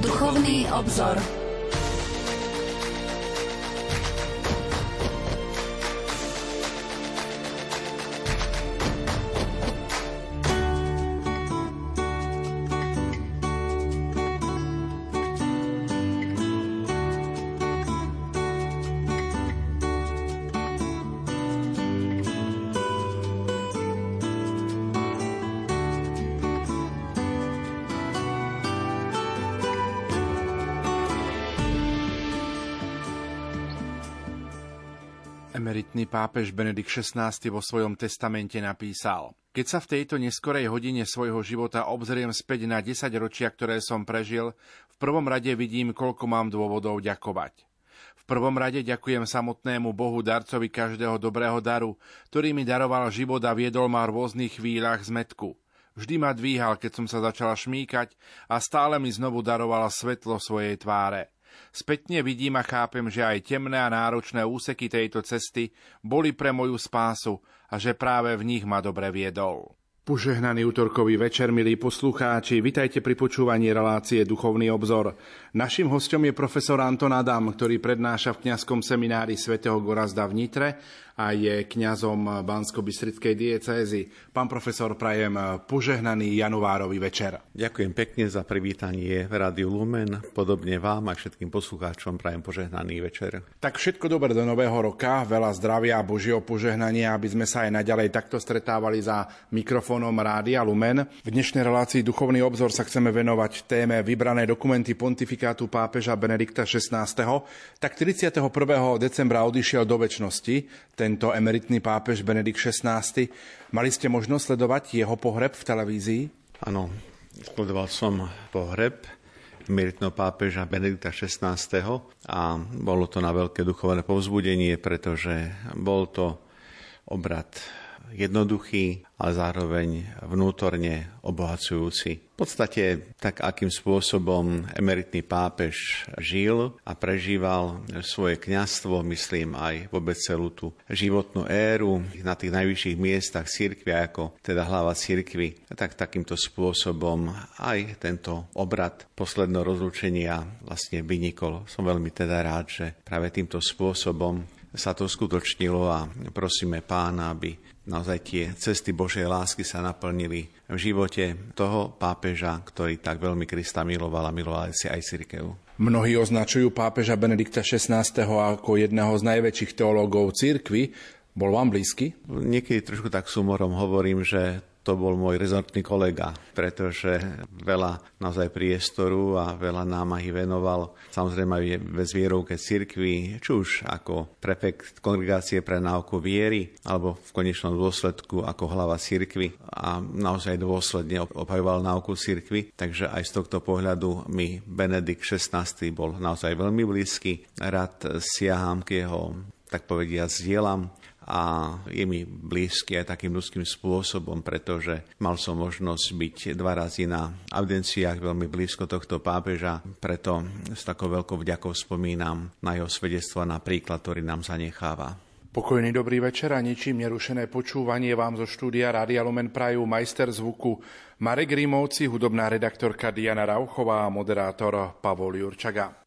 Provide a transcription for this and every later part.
Duchovný obzor. Emeritný pápež Benedikt XVI vo svojom testamente napísal Keď sa v tejto neskorej hodine svojho života obzriem späť na 10 ročia, ktoré som prežil, v prvom rade vidím, koľko mám dôvodov ďakovať. V prvom rade ďakujem samotnému Bohu darcovi každého dobrého daru, ktorý mi daroval život a viedol ma v rôznych chvíľach zmetku. Vždy ma dvíhal, keď som sa začala šmíkať a stále mi znovu daroval svetlo svojej tváre. Spätne vidím a chápem, že aj temné a náročné úseky tejto cesty boli pre moju spásu a že práve v nich ma dobre viedol. Požehnaný útorkový večer, milí poslucháči, vitajte pri počúvaní relácie Duchovný obzor. Našim hostom je profesor Anton Adam, ktorý prednáša v kňazskom seminári svätého Gorazda v Nitre a je kňazom Bansko-Bystrickej diecézy. Pán profesor, prajem požehnaný januárový večer. Ďakujem pekne za privítanie Rádiu Lumen. Podobne vám a všetkým poslucháčom prajem požehnaný večer. Tak všetko dobré do nového roka, veľa zdravia a Božieho požehnania, aby sme sa aj naďalej takto stretávali za mikrofónom Rádia Lumen. V dnešnej relácii Duchovný obzor sa chceme venovať téme vybrané dokumenty pontifikátu pápeža Benedikta XVI. Tak 31. decembra odišiel do väčšnosti. Ten tento emeritný pápež Benedikt XVI. Mali ste možnosť sledovať jeho pohreb v televízii? Áno, sledoval som pohreb emeritného pápeža Benedikta XVI. a bolo to na veľké duchovné povzbudenie, pretože bol to obrad jednoduchý, ale zároveň vnútorne obohacujúci. V podstate tak, akým spôsobom emeritný pápež žil a prežíval svoje kňastvo, myslím aj vôbec celú tú životnú éru na tých najvyšších miestach cirkvi, ako teda hlava cirkvi, tak takýmto spôsobom aj tento obrad posledného rozlúčenia vlastne vynikol. Som veľmi teda rád, že práve týmto spôsobom sa to skutočnilo a prosíme pána, aby naozaj tie cesty Božej lásky sa naplnili v živote toho pápeža, ktorý tak veľmi Krista miloval a miloval si aj cirkev. Mnohí označujú pápeža Benedikta XVI. ako jedného z najväčších teológov cirkvy. Bol vám blízky? Niekedy trošku tak s humorom hovorím, že to bol môj rezortný kolega, pretože veľa naozaj priestoru a veľa námahy venoval samozrejme aj ve zvierovke cirkvi, či už ako prefekt kongregácie pre náuku viery, alebo v konečnom dôsledku ako hlava cirkvi a naozaj dôsledne obhajoval náuku cirkvi. Takže aj z tohto pohľadu mi Benedikt XVI bol naozaj veľmi blízky. Rád siaham k jeho tak povedia, zdieľam a je mi blízky aj takým ľudským spôsobom, pretože mal som možnosť byť dva razy na audenciách veľmi blízko tohto pápeža, preto s takou veľkou vďakou spomínam na jeho svedectvo a na príklad, ktorý nám zanecháva. Pokojný dobrý večer a ničím nerušené počúvanie vám zo štúdia Rádia Lumen Prajú majster zvuku Marek Rímovci, hudobná redaktorka Diana Rauchová a moderátor Pavol Jurčaga.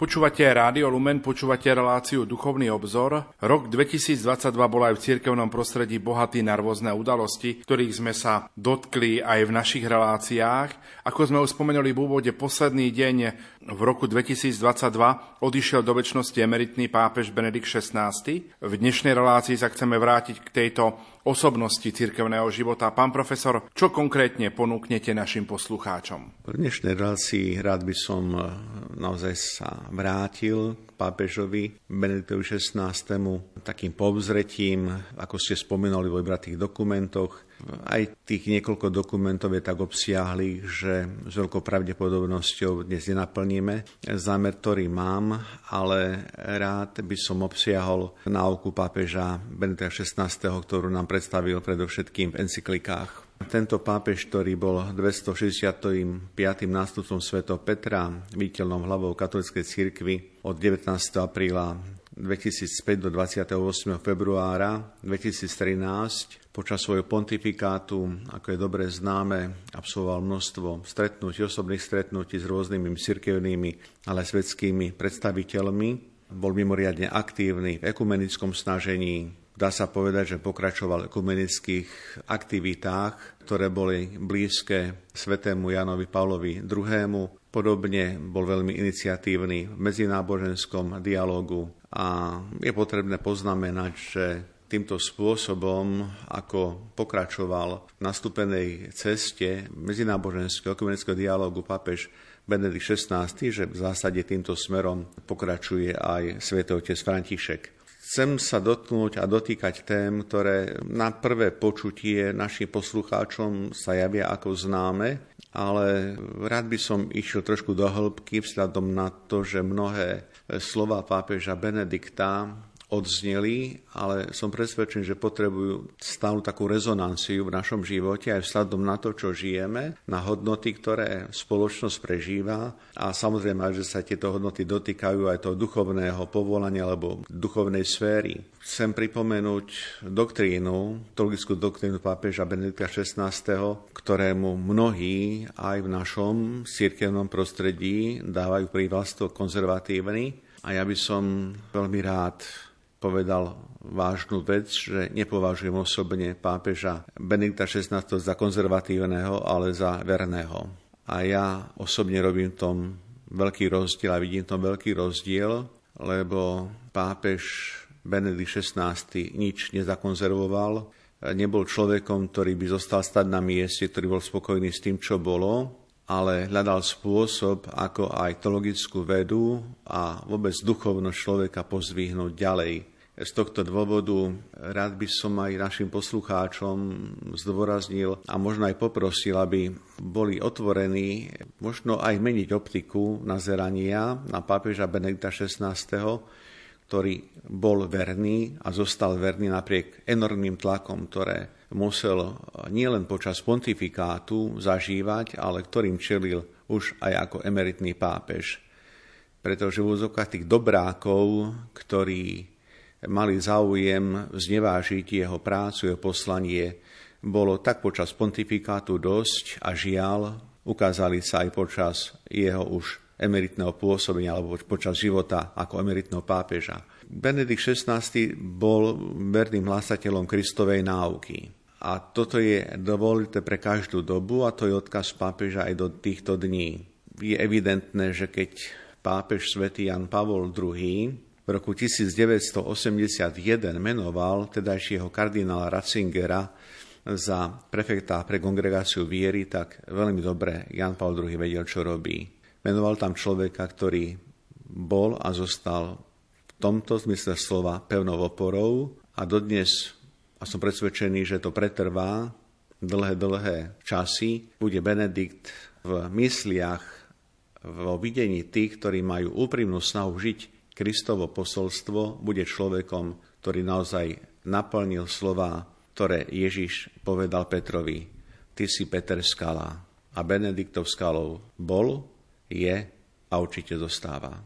Počúvate Rádio Lumen, počúvate reláciu Duchovný obzor. Rok 2022 bol aj v cirkevnom prostredí bohatý na rôzne udalosti, ktorých sme sa dotkli aj v našich reláciách. Ako sme už spomenuli v úvode, posledný deň v roku 2022 odišiel do väčšnosti emeritný pápež Benedikt XVI. V dnešnej relácii sa chceme vrátiť k tejto osobnosti cirkevného života. Pán profesor, čo konkrétne ponúknete našim poslucháčom? V dnešnej relácii rád by som eh, naozaj sa vrátil k pápežovi Benediktovi XVI. takým povzretím, ako ste spomenuli vo vybratých dokumentoch, aj tých niekoľko dokumentov je tak obsiahli, že s veľkou pravdepodobnosťou dnes nenaplníme zámer, ktorý mám, ale rád by som obsiahol náuku pápeža Benedikta XVI., ktorú nám predstavil predovšetkým v encyklikách. Tento pápež, ktorý bol 265. nástupcom svätého Petra, viditeľnou hlavou katolíckej cirkvi od 19. apríla 2005 do 28. februára 2013 počas svojho pontifikátu, ako je dobre známe, absolvoval množstvo stretnutí, osobných stretnutí s rôznymi cirkevnými, ale svetskými predstaviteľmi. Bol mimoriadne aktívny v ekumenickom snažení, Dá sa povedať, že pokračoval v ekumenických aktivitách, ktoré boli blízke svetému Janovi Pavlovi II. Podobne bol veľmi iniciatívny v medzináboženskom dialogu a je potrebné poznamenať, že týmto spôsobom, ako pokračoval v nastúpenej ceste medzináboženského ekumenického dialogu papež Benedikt XVI, že v zásade týmto smerom pokračuje aj svätý otec František. Chcem sa dotknúť a dotýkať tém, ktoré na prvé počutie našim poslucháčom sa javia ako známe, ale rád by som išiel trošku do hĺbky vzhľadom na to, že mnohé slova pápeža Benedikta odzneli, ale som presvedčený, že potrebujú stálu takú rezonanciu v našom živote aj vzhľadom na to, čo žijeme, na hodnoty, ktoré spoločnosť prežíva a samozrejme, že sa tieto hodnoty dotýkajú aj toho duchovného povolania alebo duchovnej sféry. Chcem pripomenúť doktrínu, teologickú doktrínu pápeža Benedikta XVI, ktorému mnohí aj v našom cirkevnom prostredí dávajú prívlastok konzervatívny. A ja by som veľmi rád povedal vážnu vec, že nepovažujem osobne pápeža Benedikta XVI za konzervatívneho, ale za verného. A ja osobne robím tom veľký rozdiel a vidím tom veľký rozdiel, lebo pápež Benedikt XVI nič nezakonzervoval, nebol človekom, ktorý by zostal stať na mieste, ktorý bol spokojný s tým, čo bolo, ale hľadal spôsob, ako aj teologickú vedu a vôbec duchovnosť človeka pozvihnúť ďalej. Z tohto dôvodu rád by som aj našim poslucháčom zdôraznil a možno aj poprosil, aby boli otvorení možno aj meniť optiku nazerania na pápeža Benedikta XVI, ktorý bol verný a zostal verný napriek enormným tlakom, ktoré musel nielen počas pontifikátu zažívať, ale ktorým čelil už aj ako emeritný pápež. Pretože v úzokách tých dobrákov, ktorí mali záujem znevážiť jeho prácu, jeho poslanie, bolo tak počas pontifikátu dosť a žiaľ, ukázali sa aj počas jeho už emeritného pôsobenia alebo počas života ako emeritného pápeža. Benedikt XVI bol verným hlásateľom Kristovej náuky. A toto je dôležité pre každú dobu a to je odkaz pápeža aj do týchto dní. Je evidentné, že keď pápež svätý Jan Pavol II v roku 1981 menoval tedajšieho kardinála Ratzingera za prefekta pre kongregáciu viery, tak veľmi dobre Jan Paul II vedel, čo robí. Menoval tam človeka, ktorý bol a zostal v tomto zmysle slova pevnou oporou a dodnes a som presvedčený, že to pretrvá dlhé, dlhé časy. Bude Benedikt v mysliach, vo videní tých, ktorí majú úprimnú snahu žiť Kristovo posolstvo, bude človekom, ktorý naozaj naplnil slova, ktoré Ježiš povedal Petrovi. Ty si Peter skala a Benediktov skalou bol, je a určite zostáva.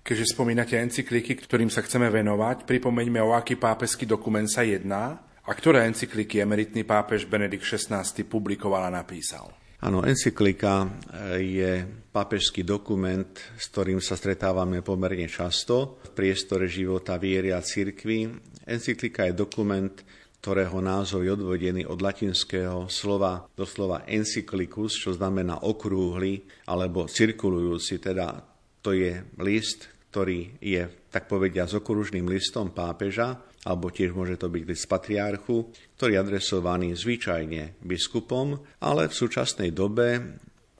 Keďže spomínate encykliky, ktorým sa chceme venovať, pripomeňme, o aký pápežský dokument sa jedná a ktoré encykliky emeritný pápež Benedikt XVI publikoval a napísal? Áno, encyklika je pápežský dokument, s ktorým sa stretávame pomerne často v priestore života viery a cirkvi. Encyklika je dokument, ktorého názov je odvodený od latinského slova, doslova encyclicus, čo znamená okrúhly alebo cirkulujúci, teda to je list, ktorý je, tak povedia, s okružným listom pápeža, alebo tiež môže to byť list patriarchu, ktorý je adresovaný zvyčajne biskupom, ale v súčasnej dobe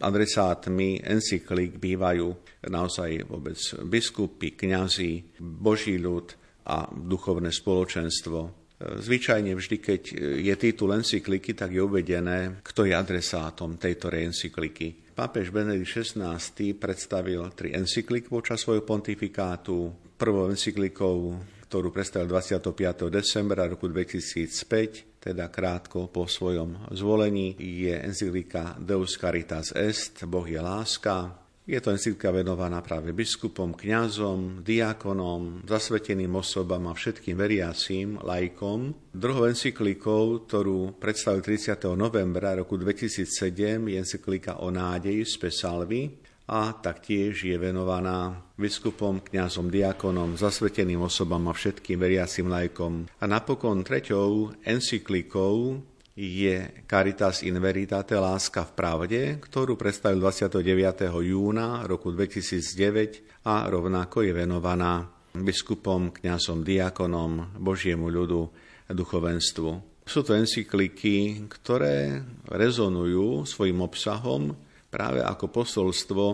adresátmi encyklik bývajú naozaj vôbec biskupy, kňazi, boží ľud a duchovné spoločenstvo. Zvyčajne vždy, keď je titul encykliky, tak je uvedené, kto je adresátom tejto encykliky. Pápež Benedikt XVI predstavil tri encyklik počas svojho pontifikátu. Prvou encyklikou, ktorú predstavil 25. decembra roku 2005, teda krátko po svojom zvolení, je encyklika Deus Caritas Est, Boh je láska, je to encyklika venovaná práve biskupom, kňazom, diakonom, zasveteným osobám a všetkým veriacím, lajkom. Druhou encyklikou, ktorú predstavil 30. novembra roku 2007, je encyklika o nádeji z Pesalvy a taktiež je venovaná biskupom, kňazom, diakonom, zasveteným osobám a všetkým veriacím lajkom. A napokon treťou encyklikou je Caritas in Veritate Láska v pravde, ktorú predstavil 29. júna roku 2009 a rovnako je venovaná biskupom, kňazom, diakonom, Božiemu ľudu duchovenstvu. Sú to encykliky, ktoré rezonujú svojim obsahom práve ako posolstvo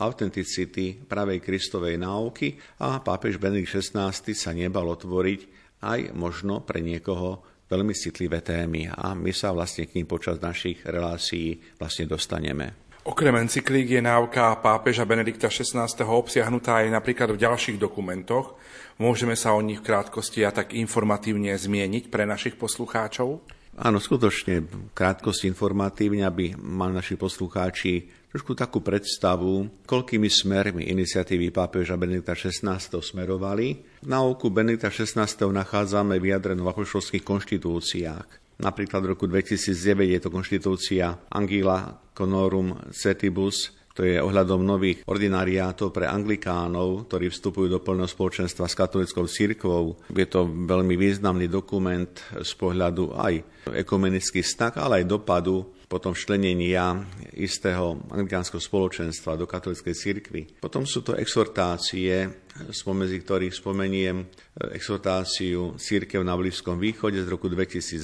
autenticity pravej Kristovej náuky a pápež Benedikt XVI sa nebal otvoriť aj možno pre niekoho veľmi citlivé témy a my sa vlastne k ním počas našich relácií vlastne dostaneme. Okrem encyklík je náuka pápeža Benedikta XVI. obsiahnutá aj napríklad v ďalších dokumentoch. Môžeme sa o nich v krátkosti a tak informatívne zmieniť pre našich poslucháčov? Áno, skutočne krátkosti informatívne, aby mali naši poslucháči trošku takú predstavu, koľkými smermi iniciatívy pápeža Benedikta XVI smerovali. Na oku Benedikta XVI nachádzame vyjadrenú v apoštolských konštitúciách. Napríklad v roku 2009 je to konštitúcia Angela Conorum Cetibus, to je ohľadom nových ordinariátov pre anglikánov, ktorí vstupujú do plného spoločenstva s katolickou církvou. Je to veľmi významný dokument z pohľadu aj ekumenických vztah, ale aj dopadu potom včlenenia istého anglikánskeho spoločenstva do katolíckej cirkvi. Potom sú to exhortácie, spomedzi ktorých spomeniem e, exhortáciu Církev na Blízkom východe z roku 2012,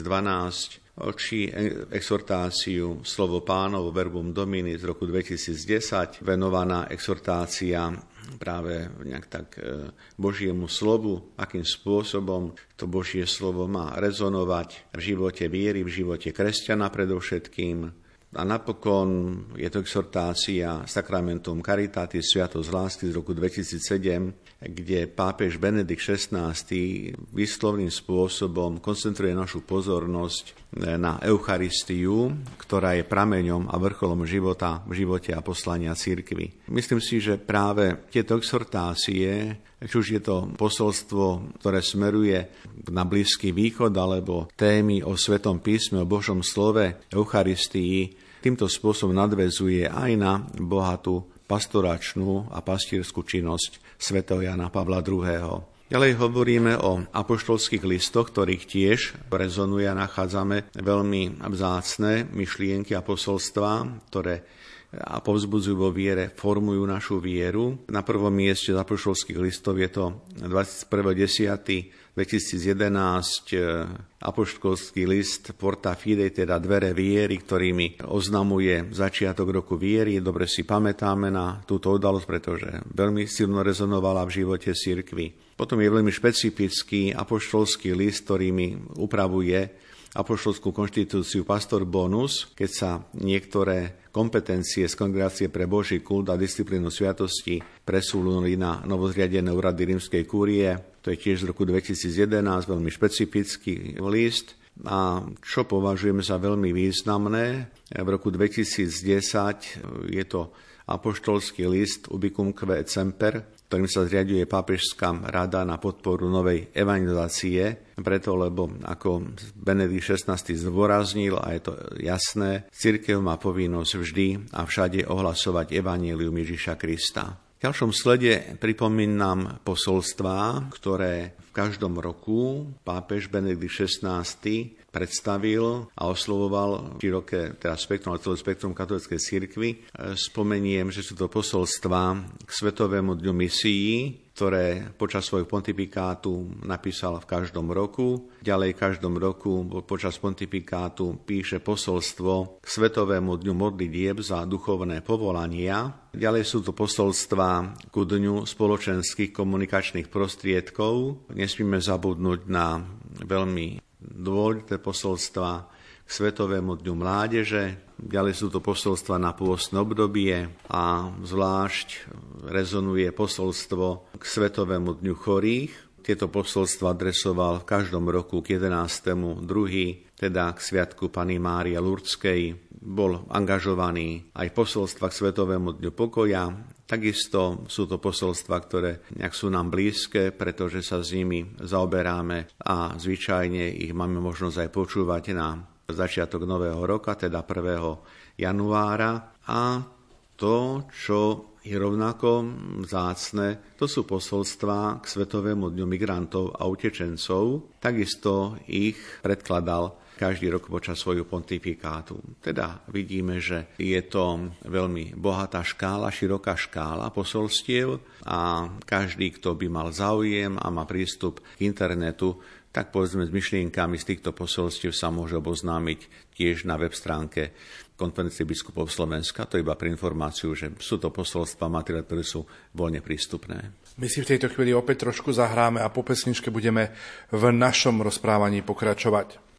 či exhortáciu Slovo pánov Verbum Domini z roku 2010, venovaná exhortácia práve nejak tak e, Božiemu slovu, akým spôsobom to Božie slovo má rezonovať v živote viery, v živote kresťana predovšetkým, a napokon je to exhortácia Sacramentum Caritatis Sviatosť lásky z roku 2007, kde pápež Benedikt XVI výslovným spôsobom koncentruje našu pozornosť na Eucharistiu, ktorá je prameňom a vrcholom života v živote a poslania církvy. Myslím si, že práve tieto exhortácie či už je to posolstvo, ktoré smeruje na Blízky východ, alebo témy o Svetom písme, o Božom slove, Eucharistii, týmto spôsobom nadvezuje aj na bohatú pastoračnú a pastierskú činnosť svätého Jana Pavla II. Ďalej hovoríme o apoštolských listoch, ktorých tiež rezonuje a nachádzame veľmi vzácne myšlienky a posolstvá, ktoré a povzbudzujú vo viere, formujú našu vieru. Na prvom mieste z apoštolských listov je to 21.10. 2011 eh, apoštolský list Porta Fidei, teda dvere viery, ktorými oznamuje začiatok roku viery. Dobre si pamätáme na túto udalosť, pretože veľmi silno rezonovala v živote cirkvi. Potom je veľmi špecifický apoštolský list, ktorými upravuje apoštolskú konštitúciu Pastor Bonus, keď sa niektoré kompetencie z Kongregácie pre Boží kult a disciplínu sviatosti presúlili na novozriadené úrady rímskej kúrie. To je tiež z roku 2011 veľmi špecifický list. A čo považujeme za veľmi významné, v roku 2010 je to apoštolský list Ubicum Kve Semper, ktorým sa zriaduje pápežská rada na podporu novej evangelizácie, preto lebo ako Benedikt XVI zdôraznil, a je to jasné, církev má povinnosť vždy a všade ohlasovať evanílium Ježiša Krista. Ďalšom slede pripomínam posolstvá, ktoré každom roku pápež Benedikt XVI predstavil a oslovoval široké teda spektrum, celé spektrum katolíckej cirkvi. Spomeniem, že sú to posolstva k Svetovému dňu misií, ktoré počas svojho pontifikátu napísal v každom roku. Ďalej v každom roku počas pontifikátu píše posolstvo k Svetovému dňu modlitieb za duchovné povolania. Ďalej sú to posolstva ku dňu spoločenských komunikačných prostriedkov. Nesmíme zabudnúť na veľmi dôležité posolstva k Svetovému dňu mládeže. Ďalej sú to posolstva na pôstne obdobie a zvlášť rezonuje posolstvo k Svetovému dňu chorých. Tieto posolstva adresoval v každom roku k 11. druhý, teda k Sviatku Pany Mária Lurdskej. Bol angažovaný aj posolstva k Svetovému dňu pokoja, Takisto sú to posolstva, ktoré nejak sú nám blízke, pretože sa s nimi zaoberáme a zvyčajne ich máme možnosť aj počúvať na začiatok nového roka, teda 1. januára. A to, čo je rovnako zácne, to sú posolstvá k Svetovému dňu migrantov a utečencov. Takisto ich predkladal každý rok počas svojho pontifikátu. Teda vidíme, že je to veľmi bohatá škála, široká škála posolstiev a každý, kto by mal záujem a má prístup k internetu, tak povedzme s myšlienkami z týchto posolstiev sa môže oboznámiť tiež na web stránke konferencie biskupov Slovenska. To iba pre informáciu, že sú to posolstva materiály, ktoré sú voľne prístupné. My si v tejto chvíli opäť trošku zahráme a po pesničke budeme v našom rozprávaní pokračovať.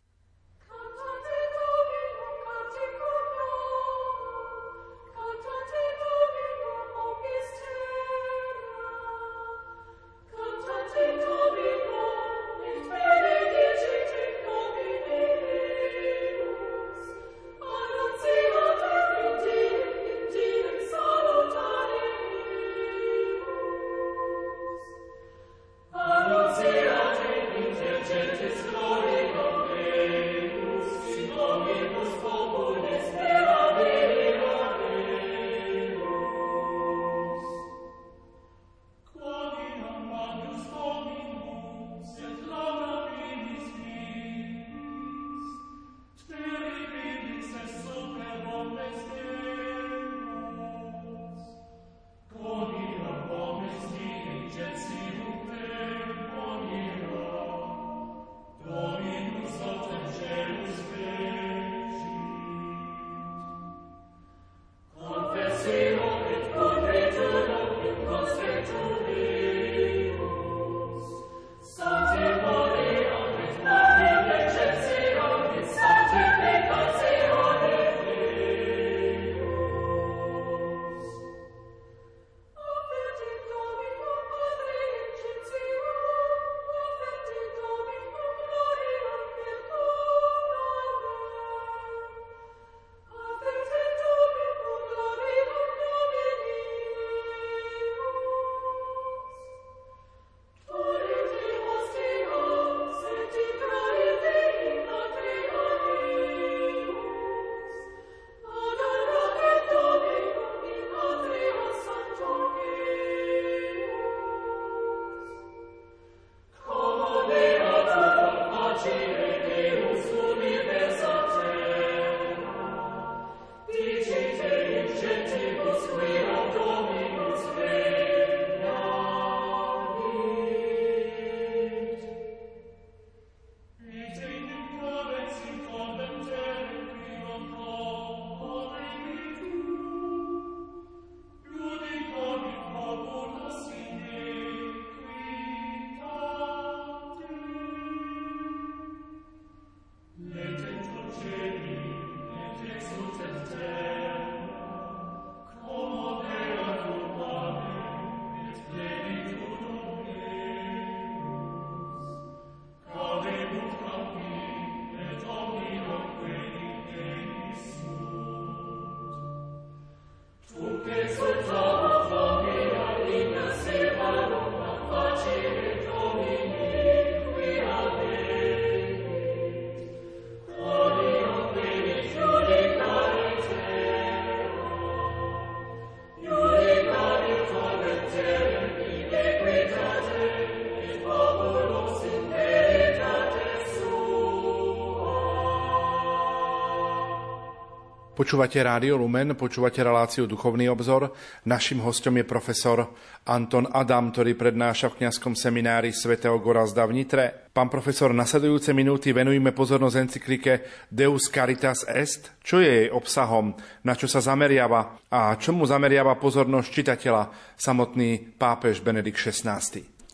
Počúvate Rádio Lumen, počúvate reláciu Duchovný obzor. Našim hostom je profesor Anton Adam, ktorý prednáša v kňazskom seminári svätého Gorazda v Nitre. Pán profesor, nasledujúce minúty venujeme pozornosť encyklike Deus Caritas Est. Čo je jej obsahom, na čo sa zameriava a čomu zameriava pozornosť čitateľa samotný pápež Benedikt XVI?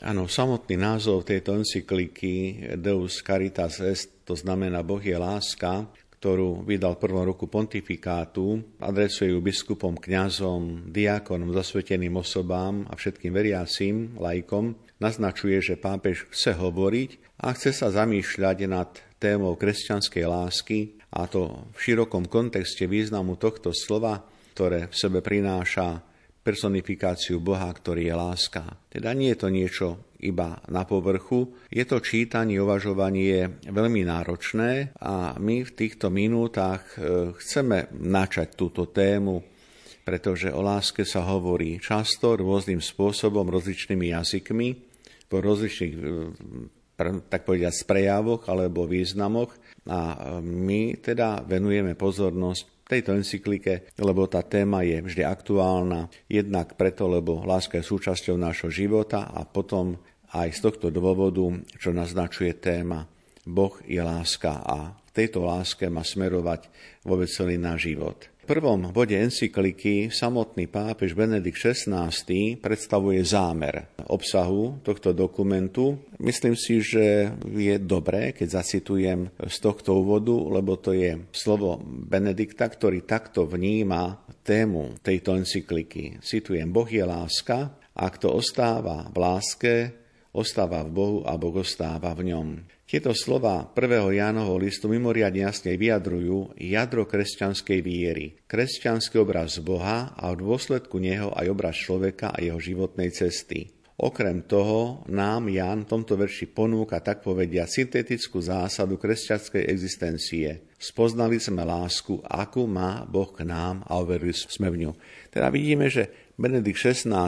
Áno, samotný názov tejto encykliky Deus Caritas Est, to znamená Boh je láska, ktorú vydal v prvom roku pontifikátu, adresuje ju biskupom, kňazom, diakonom, zasveteným osobám a všetkým veriacím, lajkom, naznačuje, že pápež chce hovoriť a chce sa zamýšľať nad témou kresťanskej lásky, a to v širokom kontexte významu tohto slova, ktoré v sebe prináša personifikáciu Boha, ktorý je láska. Teda nie je to niečo iba na povrchu. Je to čítanie, uvažovanie veľmi náročné a my v týchto minútach e, chceme načať túto tému, pretože o láske sa hovorí často, rôznym spôsobom, rozličnými jazykmi, po rozličných e, tak povediať, prejavoch alebo významoch a my teda venujeme pozornosť tejto encyklike, lebo tá téma je vždy aktuálna, jednak preto, lebo láska je súčasťou nášho života a potom aj z tohto dôvodu, čo naznačuje téma Boh je láska a v tejto láske má smerovať vôbec celý náš život prvom bode encykliky samotný pápež Benedikt XVI predstavuje zámer obsahu tohto dokumentu. Myslím si, že je dobré, keď zacitujem z tohto úvodu, lebo to je slovo Benedikta, ktorý takto vníma tému tejto encykliky. Citujem, Boh je láska a kto ostáva v láske, ostáva v Bohu a Boh ostáva v ňom. Tieto slova prvého Jánovho listu mimoriadne jasne vyjadrujú jadro kresťanskej viery, kresťanský obraz Boha a v dôsledku neho aj obraz človeka a jeho životnej cesty. Okrem toho nám Ján v tomto verši ponúka tak povedia syntetickú zásadu kresťanskej existencie. Spoznali sme lásku, akú má Boh k nám a overili sme v ňu. Teda vidíme, že Benedikt XVI,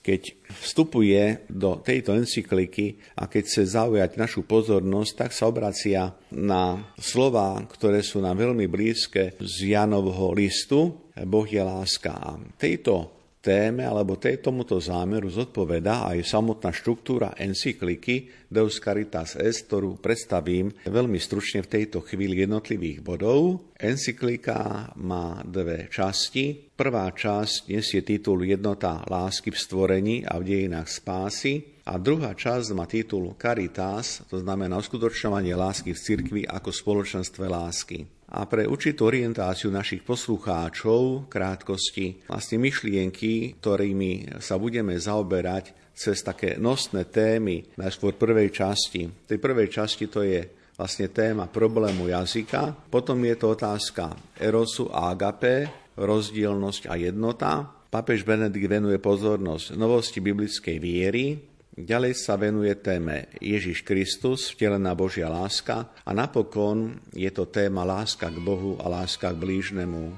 keď vstupuje do tejto encykliky a keď chce zaujať našu pozornosť, tak sa obracia na slova, ktoré sú nám veľmi blízke z Janovho listu. Boh je láska. A tejto téme alebo tej tomuto zámeru zodpoveda aj samotná štruktúra encykliky Deus Caritas Est, ktorú predstavím veľmi stručne v tejto chvíli jednotlivých bodov. Encyklika má dve časti. Prvá časť nesie titul Jednota lásky v stvorení a v dejinách spásy a druhá časť má titul Caritas, to znamená uskutočňovanie lásky v cirkvi ako spoločenstve lásky a pre určitú orientáciu našich poslucháčov krátkosti vlastne myšlienky, ktorými sa budeme zaoberať cez také nosné témy, najskôr prvej časti. V tej prvej časti to je vlastne téma problému jazyka, potom je to otázka erosu a agape, rozdielnosť a jednota. Papež Benedikt venuje pozornosť novosti biblickej viery, Ďalej sa venuje téme Ježiš Kristus, vtelená Božia láska a napokon je to téma láska k Bohu a láska k blížnemu.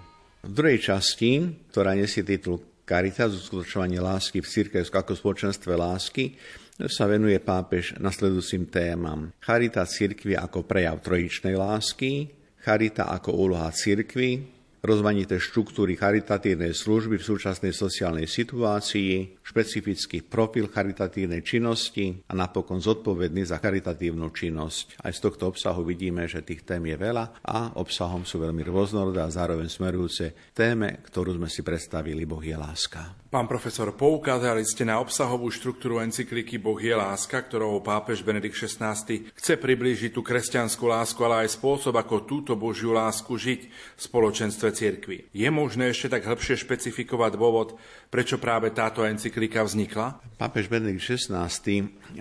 V druhej časti, ktorá nesie titul Caritas, uskutočovanie lásky v církev ako spoločenstve lásky, sa venuje pápež nasledujúcim témam. Charita církvy ako prejav trojičnej lásky, charita ako úloha církvy, rozmanité štruktúry charitatívnej služby v súčasnej sociálnej situácii, špecifický profil charitatívnej činnosti a napokon zodpovedný za charitatívnu činnosť. Aj z tohto obsahu vidíme, že tých tém je veľa a obsahom sú veľmi rôznorodé a zároveň smerujúce téme, ktorú sme si predstavili Boh je láska. Pán profesor, poukázali ste na obsahovú štruktúru encykliky Boh je láska, ktorou pápež Benedikt XVI chce priblížiť tú kresťanskú lásku, ale aj spôsob, ako túto Božiu lásku žiť v spoločenstve cirkvi. Je možné ešte tak hĺbšie špecifikovať dôvod, prečo práve táto encyklika vznikla? Pápež Benedikt XVI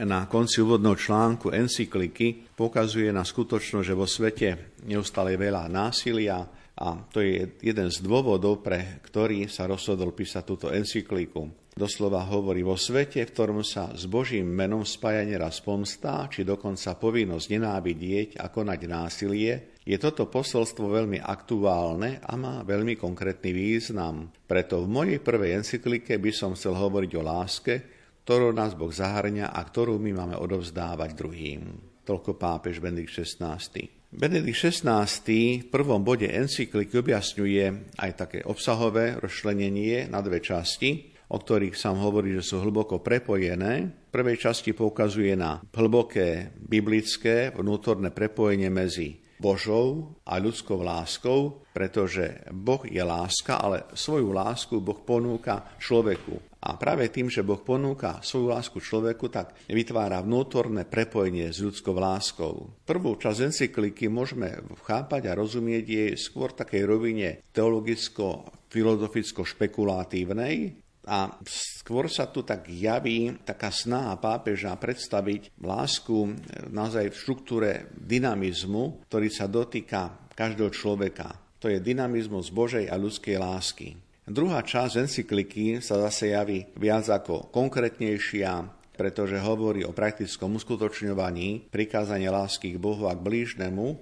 na konci úvodného článku encykliky pokazuje na skutočnosť, že vo svete neustále veľa násilia, a to je jeden z dôvodov, pre ktorý sa rozhodol písať túto encykliku. Doslova hovorí, vo svete, v ktorom sa s Božím menom spája neraz pomstá, či dokonca povinnosť nenávidieť a konať násilie, je toto posolstvo veľmi aktuálne a má veľmi konkrétny význam. Preto v mojej prvej encyklike by som chcel hovoriť o láske, ktorú nás Boh zahrňa a ktorú my máme odovzdávať druhým. Toľko pápež Benedikt XVI. Benedikt XVI v prvom bode encykliky objasňuje aj také obsahové rozšlenenie na dve časti, o ktorých sám hovorí, že sú hlboko prepojené. V prvej časti poukazuje na hlboké biblické vnútorné prepojenie medzi Božou a ľudskou láskou, pretože Boh je láska, ale svoju lásku Boh ponúka človeku. A práve tým, že Boh ponúka svoju lásku človeku, tak vytvára vnútorné prepojenie s ľudskou láskou. Prvú časť encykliky môžeme chápať a rozumieť jej skôr takej rovine teologicko-filozoficko-špekulatívnej, a skôr sa tu tak javí taká snaha pápeža predstaviť lásku naozaj v štruktúre dynamizmu, ktorý sa dotýka každého človeka. To je dynamizmus Božej a ľudskej lásky. Druhá časť encykliky sa zase javí viac ako konkrétnejšia, pretože hovorí o praktickom uskutočňovaní prikázania lásky k Bohu a k blížnemu.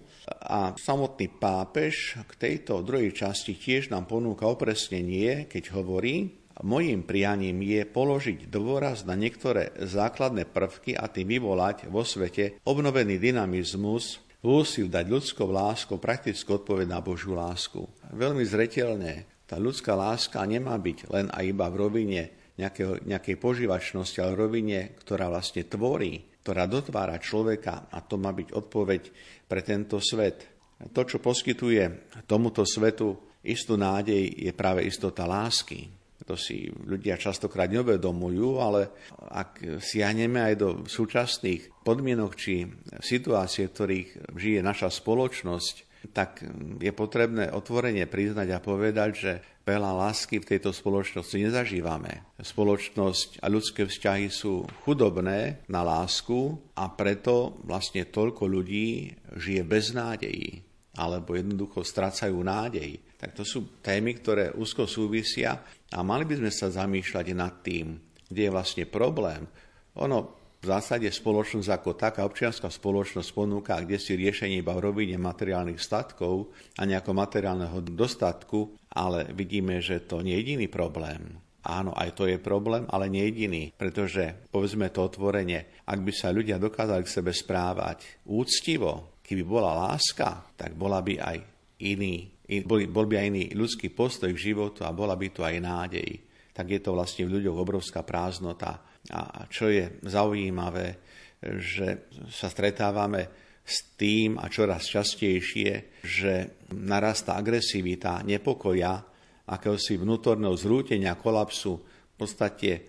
A samotný pápež k tejto druhej časti tiež nám ponúka opresnenie, keď hovorí, Mojím prianím je položiť dôraz na niektoré základné prvky a tým vyvolať vo svete obnovený dynamizmus, úsiu dať ľudskou láskou praktickú odpoveď na Božiu lásku. Veľmi zretelne, tá ľudská láska nemá byť len a iba v rovine nejakého, nejakej požívačnosti, ale v rovine, ktorá vlastne tvorí, ktorá dotvára človeka a to má byť odpoveď pre tento svet. To, čo poskytuje tomuto svetu istú nádej, je práve istota lásky. To si ľudia častokrát neuvedomujú, ale ak siahneme aj do súčasných podmienok či situácie, v ktorých žije naša spoločnosť, tak je potrebné otvorene priznať a povedať, že veľa lásky v tejto spoločnosti nezažívame. Spoločnosť a ľudské vzťahy sú chudobné na lásku a preto vlastne toľko ľudí žije bez nádejí alebo jednoducho strácajú nádej. Tak to sú témy, ktoré úzko súvisia a mali by sme sa zamýšľať nad tým, kde je vlastne problém. Ono v zásade spoločnosť ako taká občianská spoločnosť ponúka kde si riešenie iba v rovine materiálnych statkov a nejakého materiálneho dostatku, ale vidíme, že to nie je jediný problém. Áno, aj to je problém, ale nie jediný, pretože, povedzme to otvorene, ak by sa ľudia dokázali k sebe správať úctivo, keby bola láska, tak bola by aj iný bol, bol by aj iný ľudský postoj k životu a bola by tu aj nádej. Tak je to vlastne v ľuďoch obrovská prázdnota. A čo je zaujímavé, že sa stretávame s tým a čoraz častejšie, že narastá agresivita, nepokoja, akéhosi vnútorného zrútenia, kolapsu v podstate e,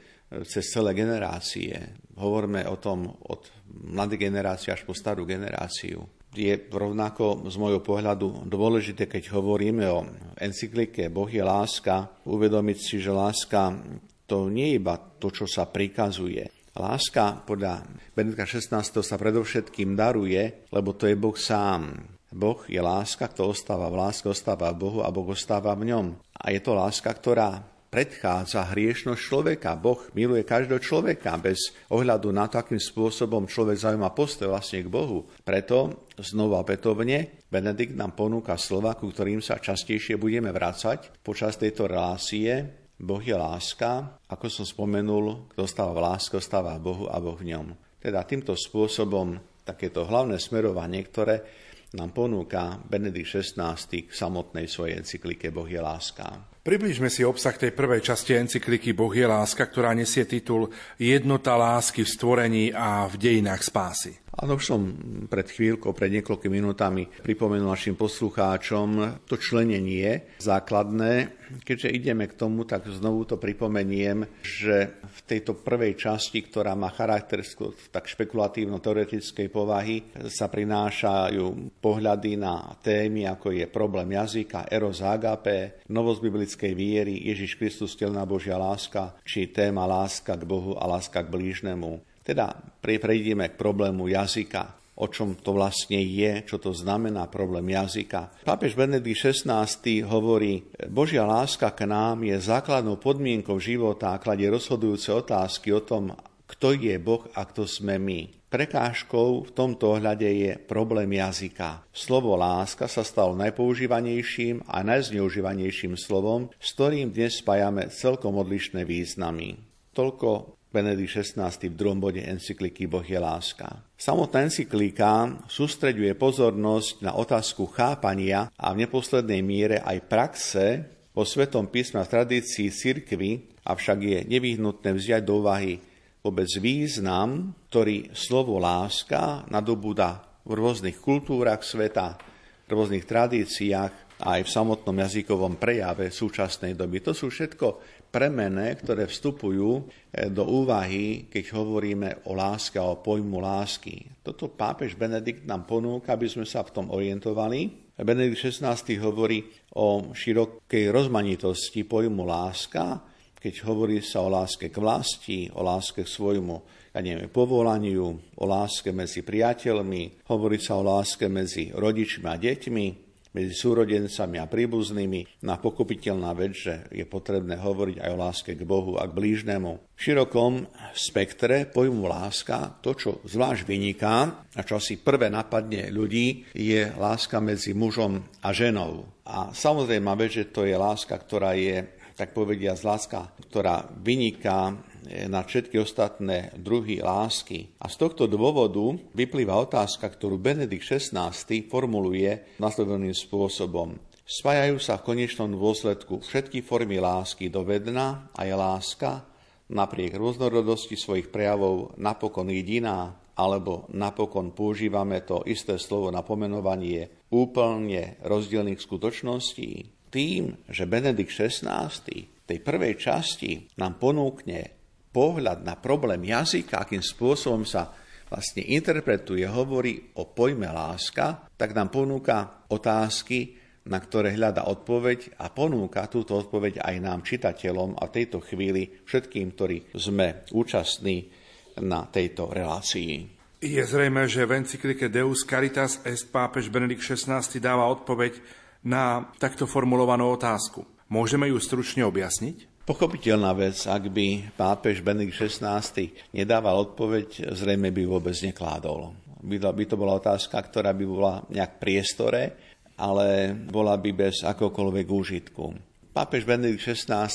cez celé generácie. Hovoríme o tom od mladej generácie až po starú generáciu je rovnako z môjho pohľadu dôležité, keď hovoríme o encyklike Boh je láska, uvedomiť si, že láska to nie je iba to, čo sa prikazuje. Láska podľa Benedika 16. sa predovšetkým daruje, lebo to je Boh sám. Boh je láska, kto ostáva v láske, ostáva v Bohu a Boh ostáva v ňom. A je to láska, ktorá predchádza hriešnosť človeka. Boh miluje každého človeka bez ohľadu na to, akým spôsobom človek zaujíma postoj vlastne k Bohu. Preto znova opätovne Benedikt nám ponúka slova, ku ktorým sa častejšie budeme vrácať počas tejto relácie. Boh je láska, ako som spomenul, kto stáva v láske, stáva Bohu a Boh v ňom. Teda týmto spôsobom takéto hlavné smerovanie, ktoré nám ponúka Benedikt XVI k samotnej svojej encyklike Boh je láska. Približme si obsah tej prvej časti encykliky Boh je láska, ktorá nesie titul Jednota lásky v stvorení a v dejinách spásy. Áno, už som pred chvíľkou, pred niekoľkými minútami pripomenul našim poslucháčom to členenie základné. Keďže ideme k tomu, tak znovu to pripomeniem, že v tejto prvej časti, ktorá má charakter tak špekulatívno-teoretickej povahy, sa prinášajú pohľady na témy, ako je problém jazyka, eros agape, novosť biblickej viery, Ježiš Kristus, telná Božia láska, či téma láska k Bohu a láska k blížnemu. Teda prejdeme k problému jazyka, o čom to vlastne je, čo to znamená problém jazyka. Pápež Benedikt XVI hovorí, Božia láska k nám je základnou podmienkou života a kladie rozhodujúce otázky o tom, kto je Boh a kto sme my. Prekážkou v tomto ohľade je problém jazyka. Slovo láska sa stalo najpoužívanejším a najzneužívanejším slovom, s ktorým dnes spájame celkom odlišné významy. Toľko Benedikt XVI v druhom bode encykliky Boh je láska. Samotná encyklika sústreďuje pozornosť na otázku chápania a v neposlednej miere aj praxe po Svetom písme v tradícii cirkvy, avšak je nevyhnutné vziať do úvahy vôbec význam, ktorý slovo láska nadobúda v rôznych kultúrach sveta, v rôznych tradíciách aj v samotnom jazykovom prejave súčasnej doby. To sú všetko premené, ktoré vstupujú eh, do úvahy, keď hovoríme o láske a o pojmu lásky. Toto pápež Benedikt nám ponúka, aby sme sa v tom orientovali. Benedikt XVI hovorí o širokej rozmanitosti pojmu láska, keď hovorí sa o láske k vlasti, o láske k svojmu ja neviem, povolaniu, o láske medzi priateľmi, hovorí sa o láske medzi rodičmi a deťmi, medzi súrodencami a príbuznými na pokupiteľná vec, že je potrebné hovoriť aj o láske k Bohu a k blížnemu. V širokom spektre pojmu láska, to, čo zvlášť vyniká a čo asi prvé napadne ľudí, je láska medzi mužom a ženou. A samozrejme, že to je láska, ktorá je tak povedia, láska, ktorá vyniká na všetky ostatné druhy lásky. A z tohto dôvodu vyplýva otázka, ktorú Benedikt XVI formuluje nasledovným spôsobom. Spájajú sa v konečnom dôsledku všetky formy lásky do vedna a je láska, napriek rôznorodosti svojich prejavov, napokon jediná, alebo napokon používame to isté slovo na pomenovanie úplne rozdielných skutočností. Tým, že Benedikt XVI tej prvej časti nám ponúkne pohľad na problém jazyka, akým spôsobom sa vlastne interpretuje, hovorí o pojme láska, tak nám ponúka otázky, na ktoré hľada odpoveď a ponúka túto odpoveď aj nám, čitateľom a tejto chvíli všetkým, ktorí sme účastní na tejto relácii. Je zrejme, že v encyklike Deus Caritas est pápež Benedikt XVI dáva odpoveď na takto formulovanú otázku. Môžeme ju stručne objasniť? Pochopiteľná vec, ak by pápež Benedikt XVI nedával odpoveď, zrejme by vôbec nekládol. By to bola otázka, ktorá by bola nejak priestore, ale bola by bez akokoľvek úžitku. Pápež Benedikt XVI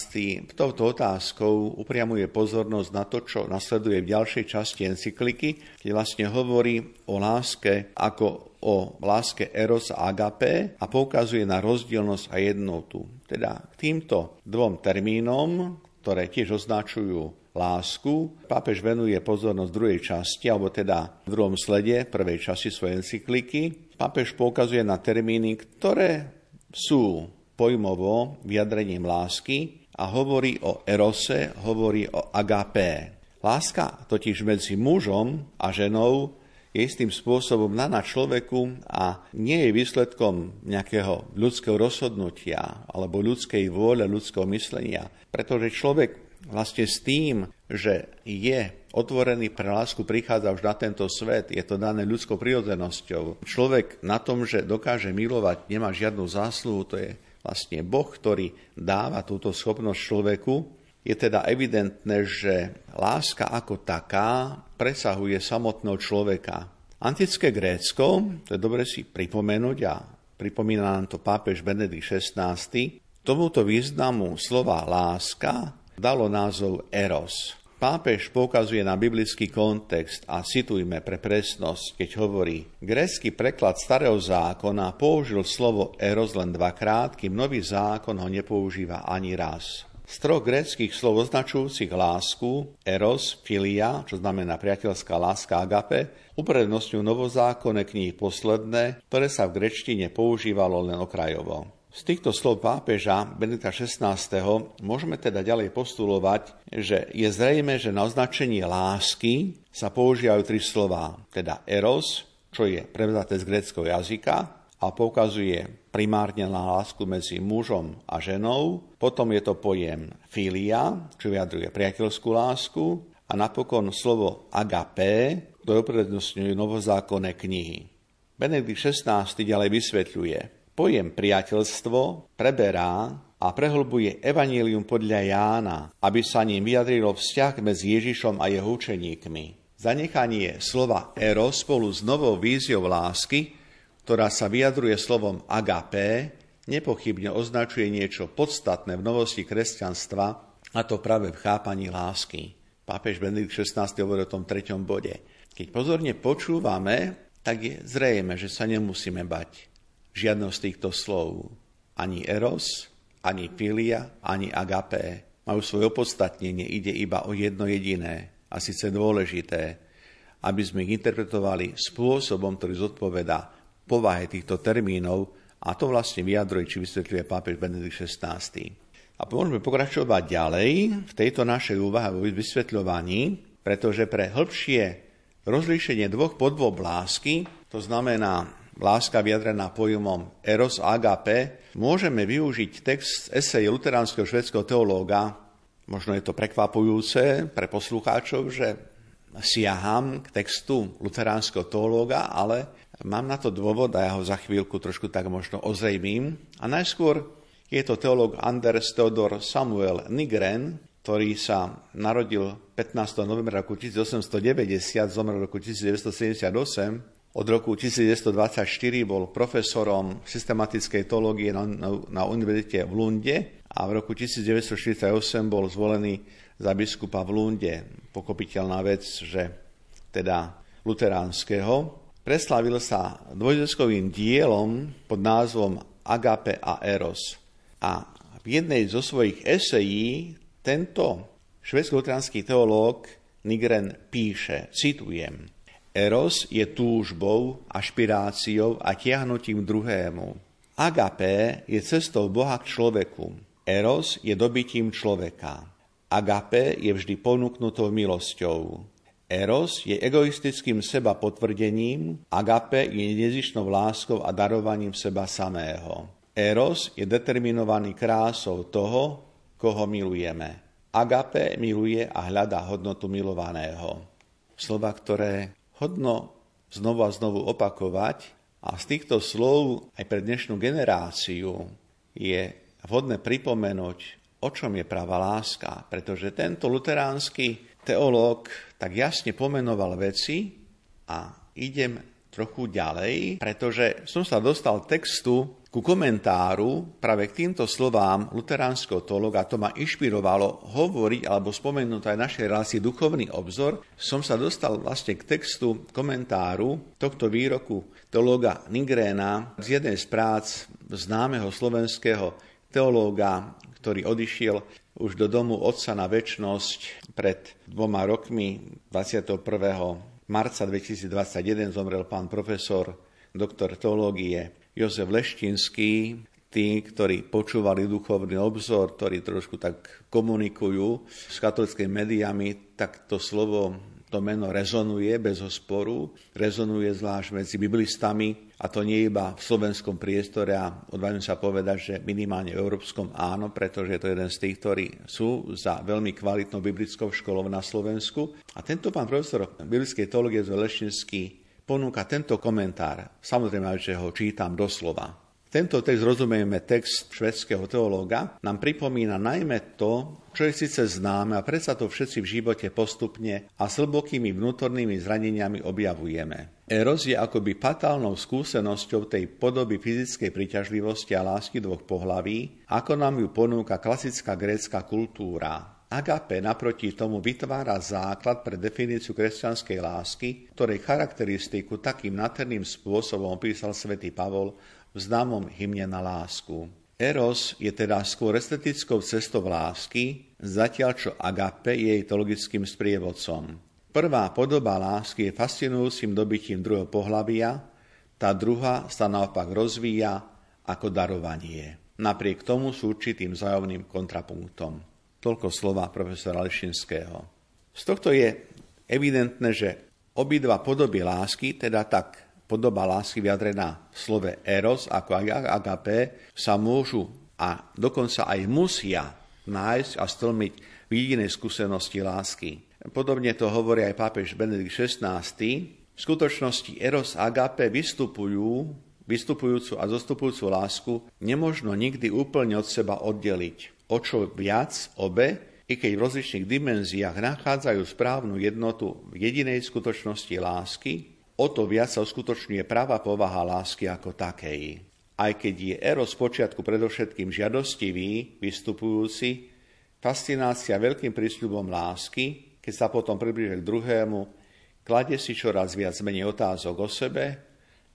touto otázkou upriamuje pozornosť na to, čo nasleduje v ďalšej časti encykliky, keď vlastne hovorí o láske ako o láske Eros a Agape a poukazuje na rozdielnosť a jednotu. Teda k týmto dvom termínom, ktoré tiež označujú lásku, pápež venuje pozornosť druhej časti, alebo teda v druhom slede prvej časti svojej encykliky. Pápež poukazuje na termíny, ktoré sú pojmovo vyjadrením lásky a hovorí o erose, hovorí o agape. Láska totiž medzi mužom a ženou je istým spôsobom na človeku a nie je výsledkom nejakého ľudského rozhodnutia alebo ľudskej vôle, ľudského myslenia. Pretože človek vlastne s tým, že je otvorený pre lásku, prichádza už na tento svet, je to dané ľudskou prirodzenosťou. Človek na tom, že dokáže milovať, nemá žiadnu zásluhu, to je vlastne Boh, ktorý dáva túto schopnosť človeku, je teda evidentné, že láska ako taká presahuje samotného človeka. Antické Grécko, to je dobre si pripomenúť a pripomína nám to pápež Benedikt XVI, tomuto významu slova láska dalo názov eros. Pápež poukazuje na biblický kontext a citujme pre presnosť, keď hovorí, grécky preklad starého zákona použil slovo eros len dvakrát, kým nový zákon ho nepoužíva ani raz. Z troch gréckých slov označujúcich lásku, eros, filia, čo znamená priateľská láska agape, uprednostňujú novozákonné knihy posledné, ktoré sa v grečtine používalo len okrajovo. Z týchto slov pápeža Benedikta XVI. môžeme teda ďalej postulovať, že je zrejme, že na označenie lásky sa používajú tri slová, teda eros, čo je prevzaté z gréckého jazyka, a poukazuje primárne na lásku medzi mužom a ženou. Potom je to pojem filia, čo vyjadruje priateľskú lásku. A napokon slovo agapé, to uprednostňujú novozákonné knihy. Benedikt XVI ďalej vysvetľuje. Pojem priateľstvo preberá a prehlbuje evanílium podľa Jána, aby sa ním vyjadrilo vzťah medzi Ježišom a jeho učeníkmi. Zanechanie slova eros spolu s novou víziou lásky ktorá sa vyjadruje slovom agapé, nepochybne označuje niečo podstatné v novosti kresťanstva, a to práve v chápaní lásky. Pápež Benedikt XVI hovorí o tom treťom bode. Keď pozorne počúvame, tak je zrejme, že sa nemusíme bať žiadneho z týchto slov. Ani eros, ani filia, ani agapé. Majú svoje opodstatnenie, ide iba o jedno jediné, a síce dôležité, aby sme ich interpretovali spôsobom, ktorý zodpoveda povahe týchto termínov, a to vlastne vyjadruje, či vysvetľuje pápež Benedikt XVI. A môžeme pokračovať ďalej v tejto našej úvahe o vysvetľovaní, pretože pre hĺbšie rozlíšenie dvoch podôb lásky, to znamená láska vyjadrená pojmom eros a agape, môžeme využiť text esej luteránskeho švedského teológa, možno je to prekvapujúce pre poslucháčov, že siaham k textu luteránskeho teológa, ale mám na to dôvod a ja ho za chvíľku trošku tak možno ozrejmím. A najskôr je to teológ Anders Theodor Samuel Nigren, ktorý sa narodil 15. novembra roku 1890, zomrel roku 1978. Od roku 1924 bol profesorom systematickej teológie na, na, na univerzite v Lunde a v roku 1948 bol zvolený za biskupa v Lunde. Pokopiteľná vec, že teda luteránskeho. Preslavil sa dvojdeskovým dielom pod názvom Agape a Eros. A v jednej zo svojich esejí tento švedsko-lutranský teológ Nigren píše, citujem, Eros je túžbou, ašpiráciou a tiahnutím druhému. Agape je cestou Boha k človeku. Eros je dobytím človeka. Agape je vždy ponúknutou milosťou. Eros je egoistickým seba potvrdením, agape je nezišnou láskou a darovaním seba samého. Eros je determinovaný krásou toho, koho milujeme. Agape miluje a hľadá hodnotu milovaného. Slova, ktoré hodno znovu a znovu opakovať a z týchto slov aj pre dnešnú generáciu je vhodné pripomenúť, o čom je práva láska, pretože tento luteránsky teológ tak jasne pomenoval veci a idem trochu ďalej, pretože som sa dostal textu ku komentáru práve k týmto slovám luteránskeho teologa, to ma inšpirovalo hovoriť alebo spomenúť aj našej relácii duchovný obzor, som sa dostal vlastne k textu komentáru tohto výroku teológa Nigréna z jednej z prác známeho slovenského teológa, ktorý odišiel už do domu Otca na väčnosť pred dvoma rokmi, 21. marca 2021 zomrel pán profesor, doktor teológie Jozef Leštinský, tí, ktorí počúvali duchovný obzor, ktorí trošku tak komunikujú s katolickými médiami, tak to slovo, to meno rezonuje bez sporu, rezonuje zvlášť medzi biblistami a to nie iba v slovenskom priestore a odvážim sa povedať, že minimálne v európskom áno, pretože je to jeden z tých, ktorí sú za veľmi kvalitnou biblickou školou na Slovensku. A tento pán profesor biblickej teológie Leštinský ponúka tento komentár. Samozrejme, že ho čítam doslova. Tento text rozumieme text švedského teológa, nám pripomína najmä to, čo je síce známe a predsa to všetci v živote postupne a s hlbokými vnútornými zraneniami objavujeme. Eros je akoby fatálnou skúsenosťou tej podoby fyzickej príťažlivosti a lásky dvoch pohlaví, ako nám ju ponúka klasická grécka kultúra. Agape naproti tomu vytvára základ pre definíciu kresťanskej lásky, ktorej charakteristiku takým naterným spôsobom opísal svätý Pavol v známom hymne na lásku. Eros je teda skôr estetickou cestou lásky, zatiaľ čo agape je jej teologickým sprievodcom. Prvá podoba lásky je fascinujúcim dobytím druhého pohlavia, tá druhá sa naopak rozvíja ako darovanie. Napriek tomu sú určitým zájomným kontrapunktom. Toľko slova profesora Lešinského. Z tohto je evidentné, že obidva podoby lásky, teda tak podoba lásky vyjadrená v slove eros ako agape, sa môžu a dokonca aj musia nájsť a stlmiť v jedinej skúsenosti lásky. Podobne to hovorí aj pápež Benedikt XVI. V skutočnosti eros a agape vystupujú, vystupujúcu a zostupujúcu lásku nemožno nikdy úplne od seba oddeliť o čo viac obe, i keď v rozličných dimenziách nachádzajú správnu jednotu v jedinej skutočnosti lásky, o to viac sa uskutočňuje práva povaha lásky ako takej. Aj keď je Eros počiatku predovšetkým žiadostivý, vystupujúci, fascinácia veľkým prísľubom lásky, keď sa potom približuje k druhému, kladie si čoraz viac menej otázok o sebe,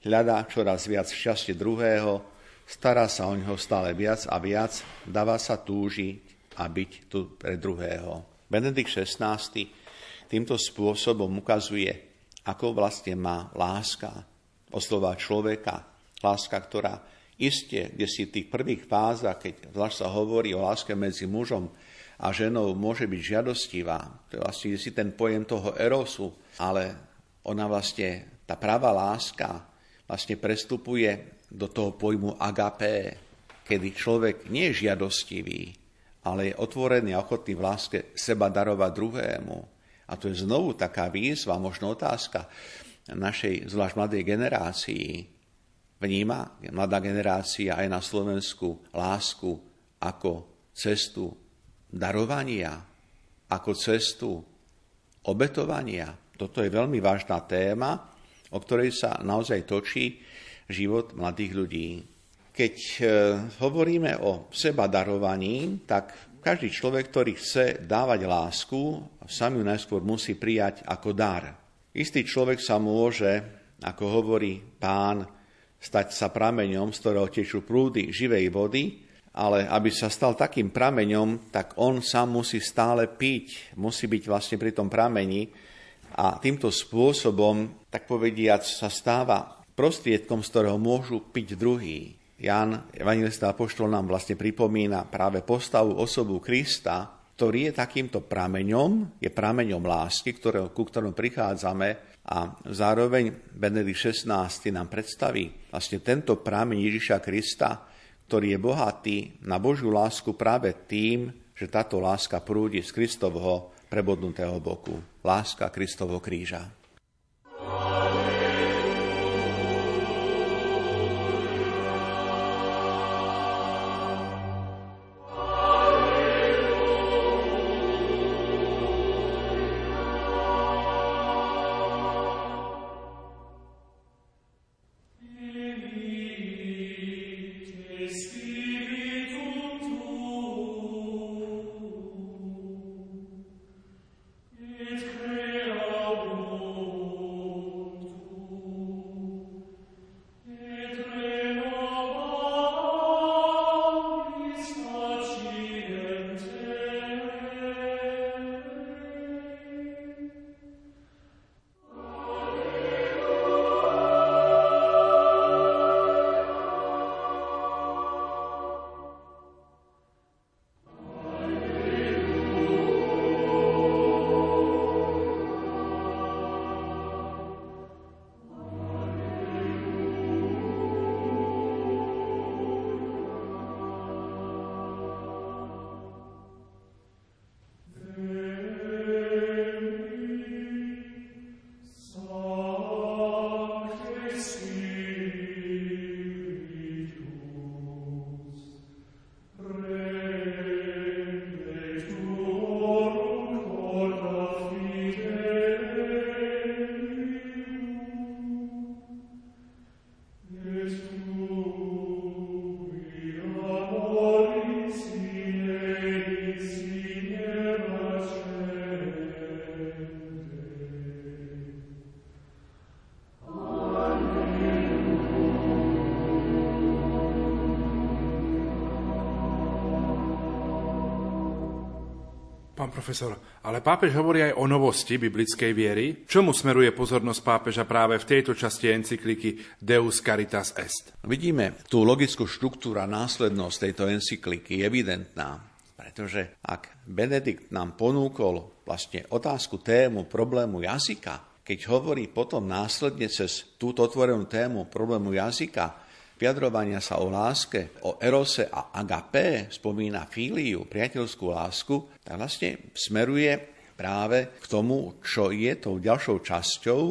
hľadá čoraz viac šťastie druhého, stará sa o neho stále viac a viac, dáva sa túžiť a byť tu pre druhého. Benedikt XVI týmto spôsobom ukazuje, ako vlastne má láska oslovať človeka. Láska, ktorá iste, kde si v tých prvých fázach, keď zvlášť sa hovorí o láske medzi mužom a ženou, môže byť žiadostivá. To je vlastne si ten pojem toho erosu, ale ona vlastne, tá pravá láska vlastne prestupuje do toho pojmu agapé, kedy človek nie je žiadostivý, ale je otvorený a ochotný v láske seba darovať druhému. A to je znovu taká výzva, možno otázka našej zvlášť mladej generácii. Vníma mladá generácia aj na Slovensku lásku ako cestu darovania, ako cestu obetovania. Toto je veľmi vážna téma, o ktorej sa naozaj točí život mladých ľudí. Keď e, hovoríme o seba darovaní, tak každý človek, ktorý chce dávať lásku, sám ju najskôr musí prijať ako dar. Istý človek sa môže, ako hovorí pán, stať sa prameňom, z ktorého tečú prúdy živej vody, ale aby sa stal takým prameňom, tak on sám musí stále piť, musí byť vlastne pri tom prameni a týmto spôsobom, tak povediac, sa stáva prostriedkom, z ktorého môžu piť druhý. Jan, evangelista Apoštol, nám vlastne pripomína práve postavu osobu Krista, ktorý je takýmto prameňom, je prameňom lásky, ktorého, ku ktorom prichádzame a zároveň Benedikt 16 nám predstaví vlastne tento prameň Ježiša Krista, ktorý je bohatý na Božiu lásku práve tým, že táto láska prúdi z Kristovho prebodnutého boku. Láska Kristovho kríža. Pán profesor, ale pápež hovorí aj o novosti biblickej viery. Čomu smeruje pozornosť pápeža práve v tejto časti encykliky Deus Caritas Est? Vidíme tú logickú štruktúru a následnosť tejto encykliky evidentná, pretože ak Benedikt nám ponúkol vlastne otázku, tému, problému jazyka, keď hovorí potom následne cez túto otvorenú tému problému jazyka, vyjadrovania sa o láske, o erose a agape, spomína fíliu, priateľskú lásku, tak vlastne smeruje práve k tomu, čo je tou ďalšou časťou,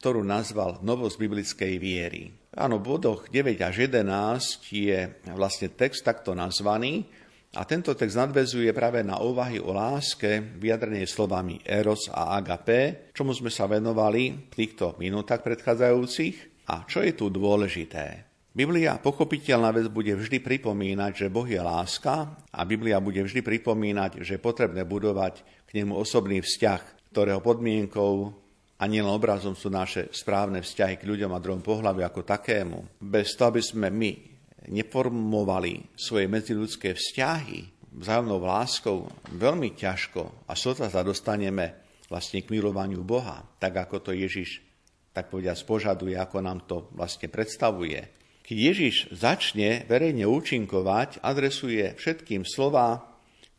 ktorú nazval Novosť biblickej viery. Áno, v bodoch 9 až 11 je vlastne text takto nazvaný a tento text nadvezuje práve na úvahy o láske vyjadrenej slovami eros a agape, čomu sme sa venovali v týchto minútach predchádzajúcich. A čo je tu dôležité? Biblia, pochopiteľná vec, bude vždy pripomínať, že Boh je láska a Biblia bude vždy pripomínať, že je potrebné budovať k nemu osobný vzťah, ktorého podmienkou a nielen obrazom sú naše správne vzťahy k ľuďom a druhom pohľaviu ako takému. Bez toho, aby sme my neformovali svoje medziludské vzťahy vzájomnou láskou veľmi ťažko a sotva sa dostaneme vlastne k milovaniu Boha, tak ako to Ježiš tak povediať požaduje, ako nám to vlastne predstavuje. Keď Ježiš začne verejne účinkovať, adresuje všetkým slova,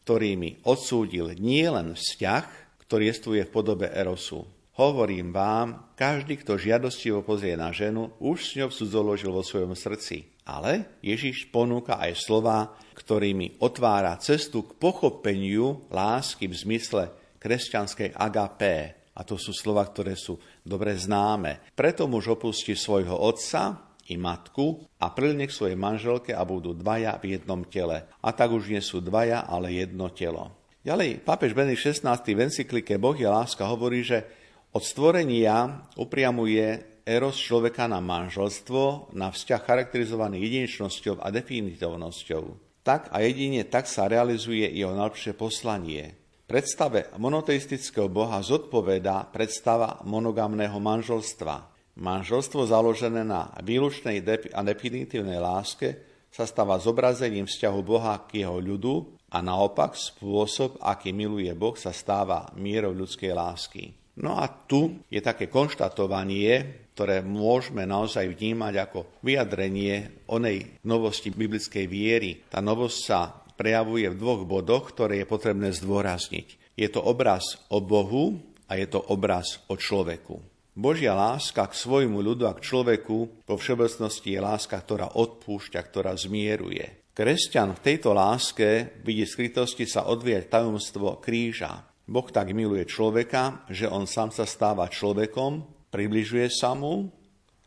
ktorými odsúdil nielen vzťah, ktorý jestvuje v podobe erosu. Hovorím vám, každý, kto žiadostivo pozrie na ženu, už s ňou cudzoložil vo svojom srdci. Ale Ježiš ponúka aj slova, ktorými otvára cestu k pochopeniu lásky v zmysle kresťanskej agapé. A to sú slova, ktoré sú dobre známe. Preto muž opustí svojho otca i matku a prilne k svojej manželke a budú dvaja v jednom tele. A tak už nie sú dvaja, ale jedno telo. Ďalej, pápež Benedikt XVI v encyklike Boh je láska hovorí, že od stvorenia upriamuje eros človeka na manželstvo, na vzťah charakterizovaný jedinečnosťou a definitovnosťou. Tak a jedine tak sa realizuje jeho najlepšie poslanie. Predstave monoteistického Boha zodpoveda predstava monogamného manželstva. Manželstvo založené na výlučnej a definitívnej láske sa stáva zobrazením vzťahu Boha k jeho ľudu a naopak spôsob, aký miluje Boh, sa stáva mierou ľudskej lásky. No a tu je také konštatovanie, ktoré môžeme naozaj vnímať ako vyjadrenie onej novosti biblickej viery. Tá novosť sa prejavuje v dvoch bodoch, ktoré je potrebné zdôrazniť. Je to obraz o Bohu a je to obraz o človeku. Božia láska k svojmu ľudu a k človeku po všeobecnosti je láska, ktorá odpúšťa, ktorá zmieruje. Kresťan v tejto láske vidí skrytosti sa odvieť tajomstvo kríža. Boh tak miluje človeka, že on sám sa stáva človekom, približuje sa mu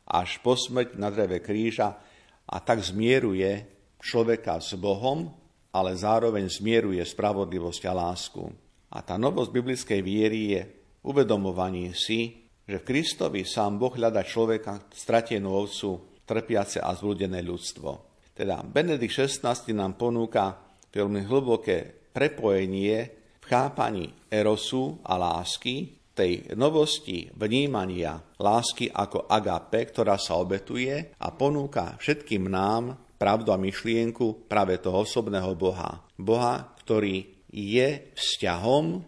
až po smrť na dreve kríža a tak zmieruje človeka s Bohom, ale zároveň zmieruje spravodlivosť a lásku. A tá novosť biblickej viery je uvedomovanie si, že v Kristovi sám Boh hľada človeka, stratenú ovcu, trpiace a zblúdené ľudstvo. Teda Benedikt XVI nám ponúka veľmi hlboké prepojenie v chápaní erosu a lásky, tej novosti vnímania lásky ako agape, ktorá sa obetuje a ponúka všetkým nám pravdu a myšlienku práve toho osobného Boha. Boha, ktorý je vzťahom,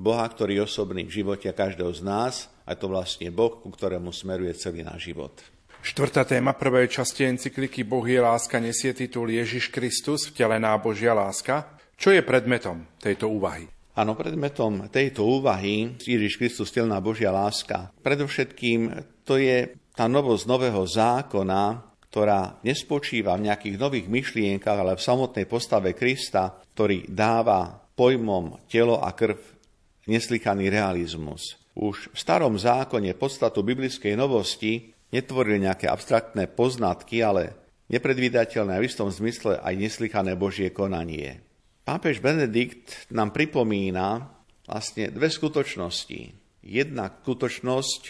Boha, ktorý je osobný v živote každého z nás a to vlastne Boh, ku ktorému smeruje celý náš život. Štvrtá téma prvej časti encykliky Boh je láska nesie titul Ježiš Kristus, vtelená Božia láska. Čo je predmetom tejto úvahy? Áno, predmetom tejto úvahy Ježiš Kristus, vtelená Božia láska. Predovšetkým to je tá novosť nového zákona, ktorá nespočíva v nejakých nových myšlienkach, ale v samotnej postave Krista, ktorý dáva pojmom telo a krv neslychaný realizmus. Už v starom zákone podstatu biblickej novosti netvorili nejaké abstraktné poznatky, ale nepredvídateľné a v istom zmysle aj neslychané Božie konanie. Pápež Benedikt nám pripomína vlastne dve skutočnosti. Jedna skutočnosť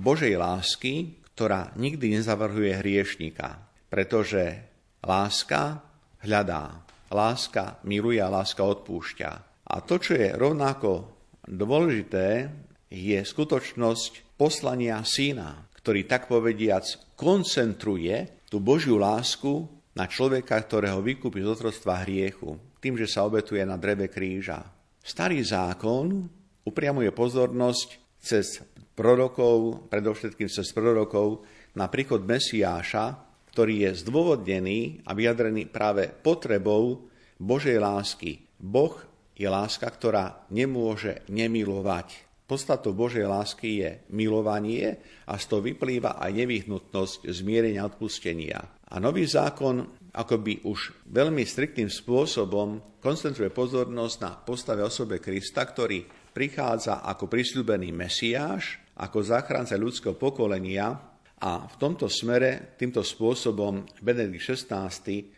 Božej lásky, ktorá nikdy nezavrhuje hriešnika, pretože láska hľadá, láska miluje a láska odpúšťa. A to, čo je rovnako dôležité, je skutočnosť poslania syna, ktorý tak povediac koncentruje tú Božiu lásku na človeka, ktorého vykúpi z otroctva hriechu, tým, že sa obetuje na dreve kríža. Starý zákon upriamuje pozornosť cez prorokov, predovšetkým cez prorokov, na príchod Mesiáša, ktorý je zdôvodnený a vyjadrený práve potrebou Božej lásky. Boh je láska, ktorá nemôže nemilovať. Podstatou Božej lásky je milovanie a z toho vyplýva aj nevyhnutnosť zmierenia odpustenia. A nový zákon akoby už veľmi striktným spôsobom koncentruje pozornosť na postave osobe Krista, ktorý prichádza ako prisľúbený Mesiáš, ako záchranca ľudského pokolenia a v tomto smere, týmto spôsobom Benedikt XVI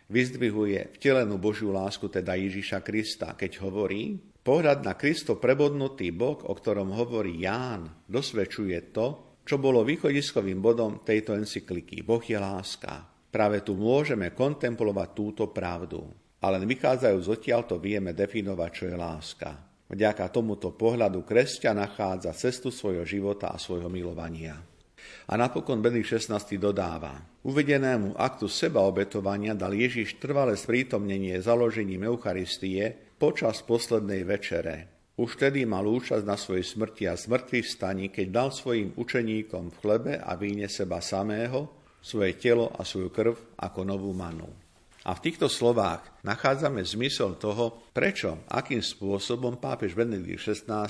vyzdvihuje vtelenú Božiu lásku, teda Ježiša Krista, keď hovorí, Pohľad na Kristo prebodnutý bok, o ktorom hovorí Ján, dosvedčuje to, čo bolo východiskovým bodom tejto encykliky. Boh je láska. Práve tu môžeme kontemplovať túto pravdu. Ale vychádzajú z to vieme definovať, čo je láska. Vďaka tomuto pohľadu kresťa nachádza cestu svojho života a svojho milovania. A napokon Benedikt XVI dodáva, uvedenému aktu sebaobetovania dal Ježiš trvalé sprítomnenie založením Eucharistie počas poslednej večere, už tedy mal účasť na svojej smrti a smrtvých staní, keď dal svojim učeníkom v chlebe a víne seba samého, svoje telo a svoju krv ako novú manu. A v týchto slovách nachádzame zmysel toho, prečo, akým spôsobom pápež Benedikt XVI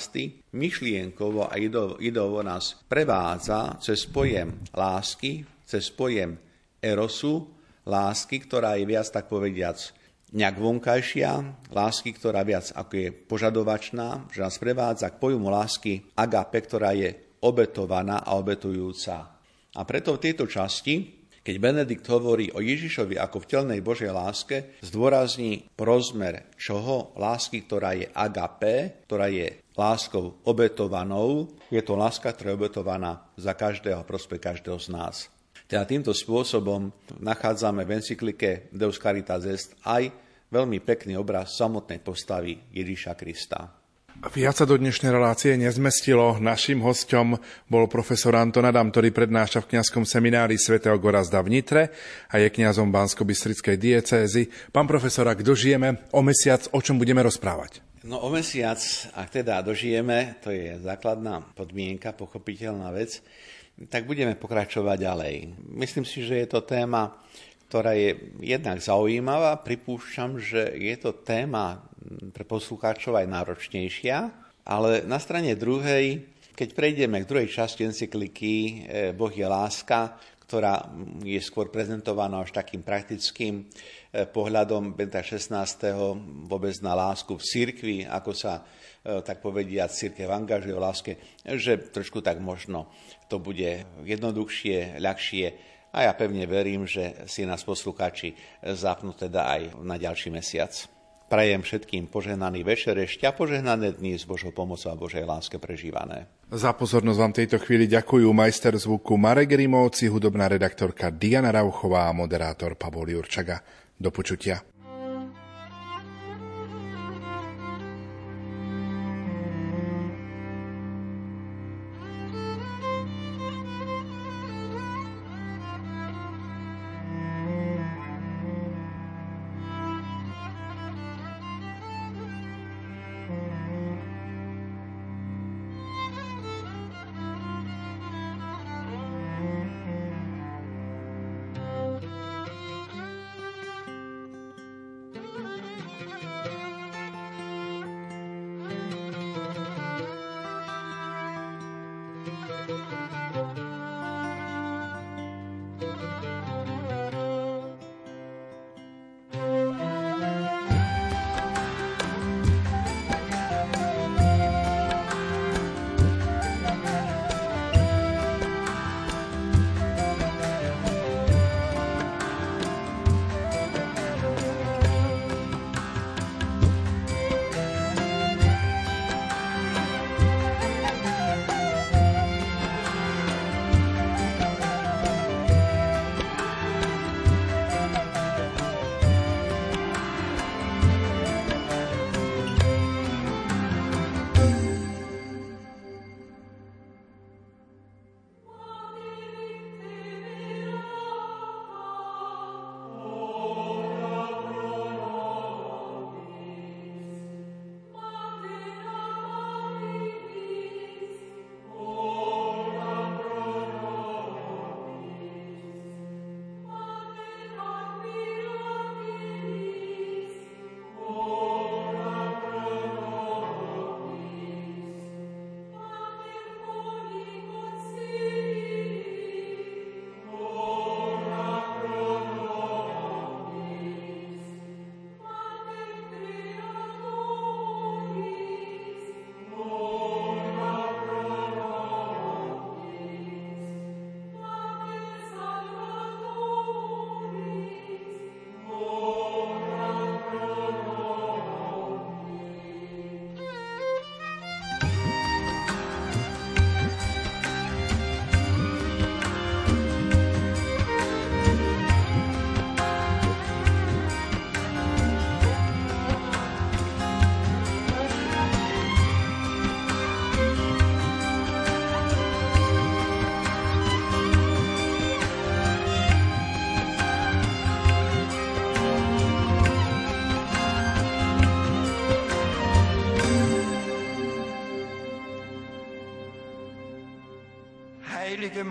myšlienkovo a idovo nás prevádza cez pojem lásky, cez pojem erosu, lásky, ktorá je viac tak povediac nejak vonkajšia, lásky, ktorá viac ako je požadovačná, že nás prevádza k pojmu lásky agape, ktorá je obetovaná a obetujúca. A preto v tejto časti, keď Benedikt hovorí o Ježišovi ako v telnej Božej láske, zdôrazní rozmer čoho? Lásky, ktorá je agape, ktorá je láskou obetovanou. Je to láska, ktorá je obetovaná za každého, prospech každého z nás. Teda týmto spôsobom nachádzame v encyklike Deus Caritas Est aj veľmi pekný obraz samotnej postavy Ježíša Krista. Viac sa do dnešnej relácie nezmestilo. Našim hostom bol profesor Anton Adam, ktorý prednáša v kňazskom seminári svätého Gorazda v Nitre a je kňazom bansko bystrickej diecézy. Pán profesor, ak dožijeme o mesiac, o čom budeme rozprávať? No o mesiac, ak teda dožijeme, to je základná podmienka, pochopiteľná vec, tak budeme pokračovať ďalej. Myslím si, že je to téma, ktorá je jednak zaujímavá. Pripúšťam, že je to téma pre poslucháčov aj náročnejšia, ale na strane druhej, keď prejdeme k druhej časti encykliky e, Boh je láska, ktorá je skôr prezentovaná až takým praktickým e, pohľadom Benta 16. vôbec na lásku v cirkvi, ako sa tak povedia, církev angažuje o láske, že trošku tak možno to bude jednoduchšie, ľahšie a ja pevne verím, že si nás poslucháči zapnú teda aj na ďalší mesiac. Prajem všetkým požehnaný večer ešte a požehnané dni s Božou pomocou a Božej láske prežívané. Za pozornosť vám tejto chvíli ďakujú majster zvuku Marek Rimovci, hudobná redaktorka Diana Rauchová a moderátor Pavol Jurčaga. Do počutia.